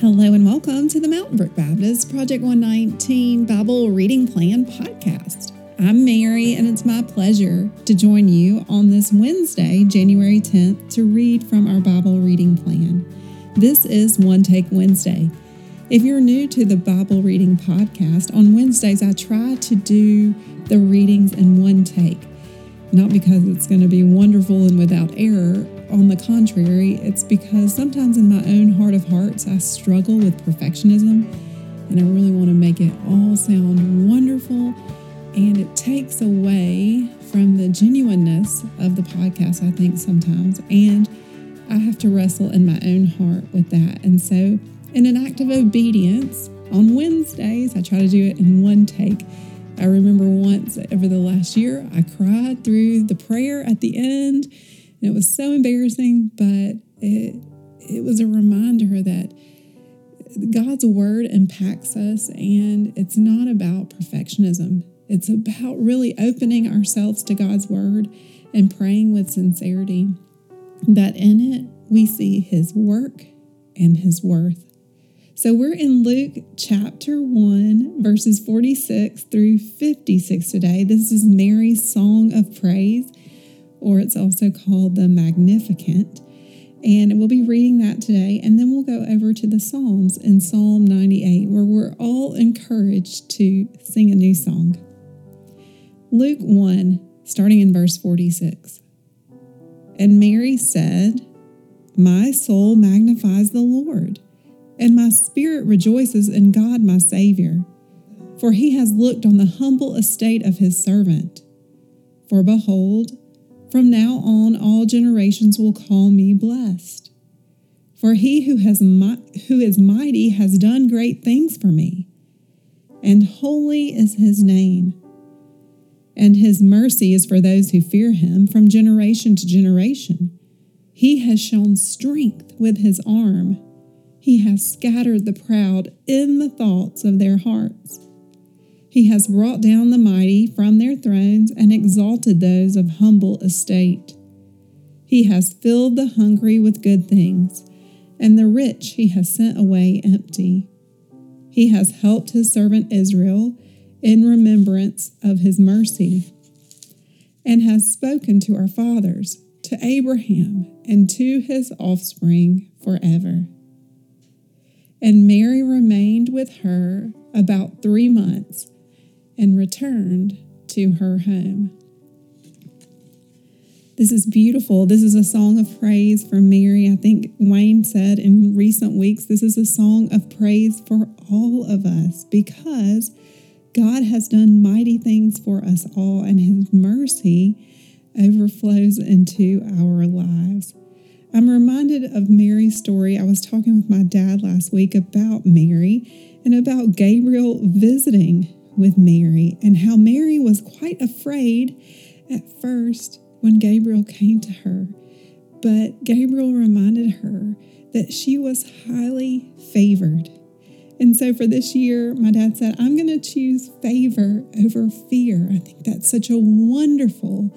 Hello and welcome to the Mountain Brook Baptist Project 119 Bible Reading Plan podcast. I'm Mary, and it's my pleasure to join you on this Wednesday, January 10th, to read from our Bible reading plan. This is One Take Wednesday. If you're new to the Bible reading podcast, on Wednesdays I try to do the readings in one take. Not because it's going to be wonderful and without error, on the contrary, it's because sometimes in my own heart of hearts, I struggle with perfectionism and I really want to make it all sound wonderful. And it takes away from the genuineness of the podcast, I think, sometimes. And I have to wrestle in my own heart with that. And so, in an act of obedience, on Wednesdays, I try to do it in one take. I remember once over the last year, I cried through the prayer at the end and it was so embarrassing, but it it was a reminder that God's word impacts us and it's not about perfectionism. It's about really opening ourselves to God's word and praying with sincerity that in it we see his work and his worth. So we're in Luke chapter 1, verses 46 through 56 today. This is Mary's song of praise or it's also called the Magnificat. And we'll be reading that today. And then we'll go over to the Psalms in Psalm 98, where we're all encouraged to sing a new song. Luke 1, starting in verse 46. And Mary said, My soul magnifies the Lord, and my spirit rejoices in God my Savior, for he has looked on the humble estate of his servant. For behold, from now on, all generations will call me blessed. For he who, has who is mighty has done great things for me, and holy is his name. And his mercy is for those who fear him from generation to generation. He has shown strength with his arm. He has scattered the proud in the thoughts of their hearts. He has brought down the mighty from their thrones and exalted those of humble estate. He has filled the hungry with good things, and the rich he has sent away empty. He has helped his servant Israel in remembrance of his mercy, and has spoken to our fathers, to Abraham, and to his offspring forever. And Mary remained with her about three months and returned to her home. This is beautiful. This is a song of praise for Mary. I think Wayne said in recent weeks, this is a song of praise for all of us because God has done mighty things for us all, and His mercy overflows into our lives. I'm reminded of Mary's story. I was talking with my dad last week about Mary and about Gabriel visiting with Mary and how Mary was quite afraid at first when Gabriel came to her. But Gabriel reminded her that she was highly favored. And so for this year, my dad said, I'm going to choose favor over fear. I think that's such a wonderful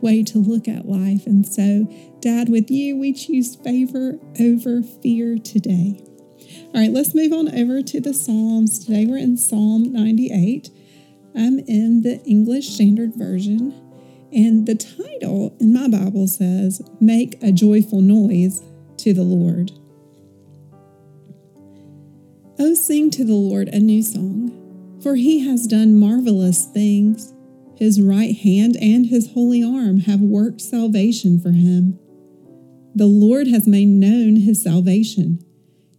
way to look at life. And so, Dad, with you, we choose favor over fear today. All right, let's move on over to the Psalms. Today we're in Psalm 98. I'm in the English Standard Version, and the title in my Bible says, Make a Joyful Noise to the Lord. Oh, sing to the Lord a new song, for he has done marvelous things. His right hand and his holy arm have worked salvation for him. The Lord has made known his salvation.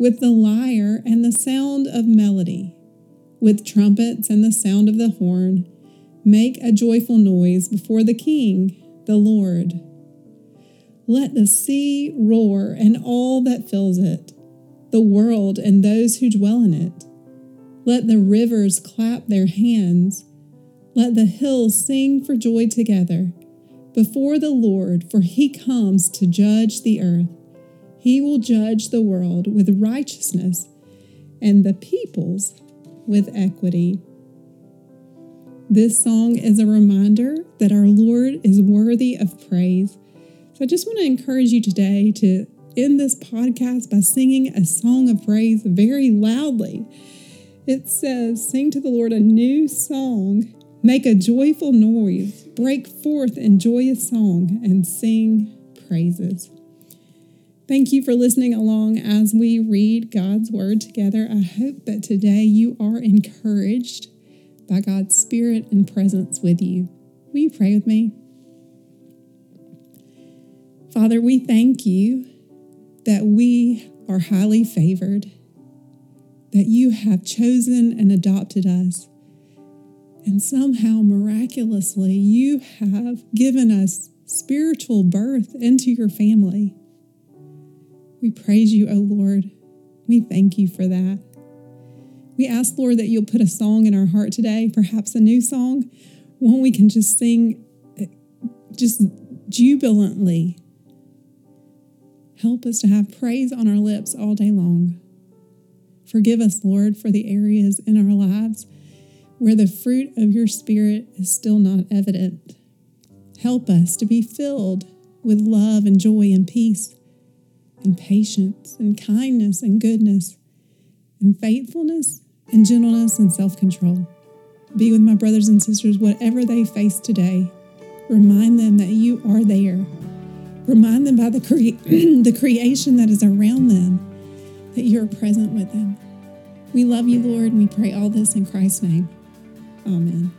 with the lyre and the sound of melody, with trumpets and the sound of the horn. Make a joyful noise before the King, the Lord. Let the sea roar and all that fills it, the world and those who dwell in it. Let the rivers clap their hands. Let the hills sing for joy together before the Lord, for he comes to judge the earth. He will judge the world with righteousness and the peoples with equity. This song is a reminder that our Lord is worthy of praise. So I just want to encourage you today to end this podcast by singing a song of praise very loudly. It says, Sing to the Lord a new song, make a joyful noise, break forth in joyous song, and sing praises. Thank you for listening along as we read God's Word together. I hope that today you are encouraged by God's Spirit and presence with you. Will you pray with me? Father, we thank you that we are highly favored, that you have chosen and adopted us, and somehow miraculously you have given us spiritual birth into your family. We praise you, O Lord. We thank you for that. We ask, Lord, that you'll put a song in our heart today, perhaps a new song, one we can just sing eh, just jubilantly. Help us to have praise on our lips all day long. Forgive us, Lord, for the areas in our lives where the fruit of your Spirit is still not evident. Help us to be filled with love and joy and peace and patience and kindness and goodness and faithfulness and gentleness and self control. Be with my brothers and sisters, whatever they face today. Remind them that you are there. Remind them by the, cre- the creation that is around them that you are present with them. We love you, Lord, and we pray all this in Christ's name. Amen.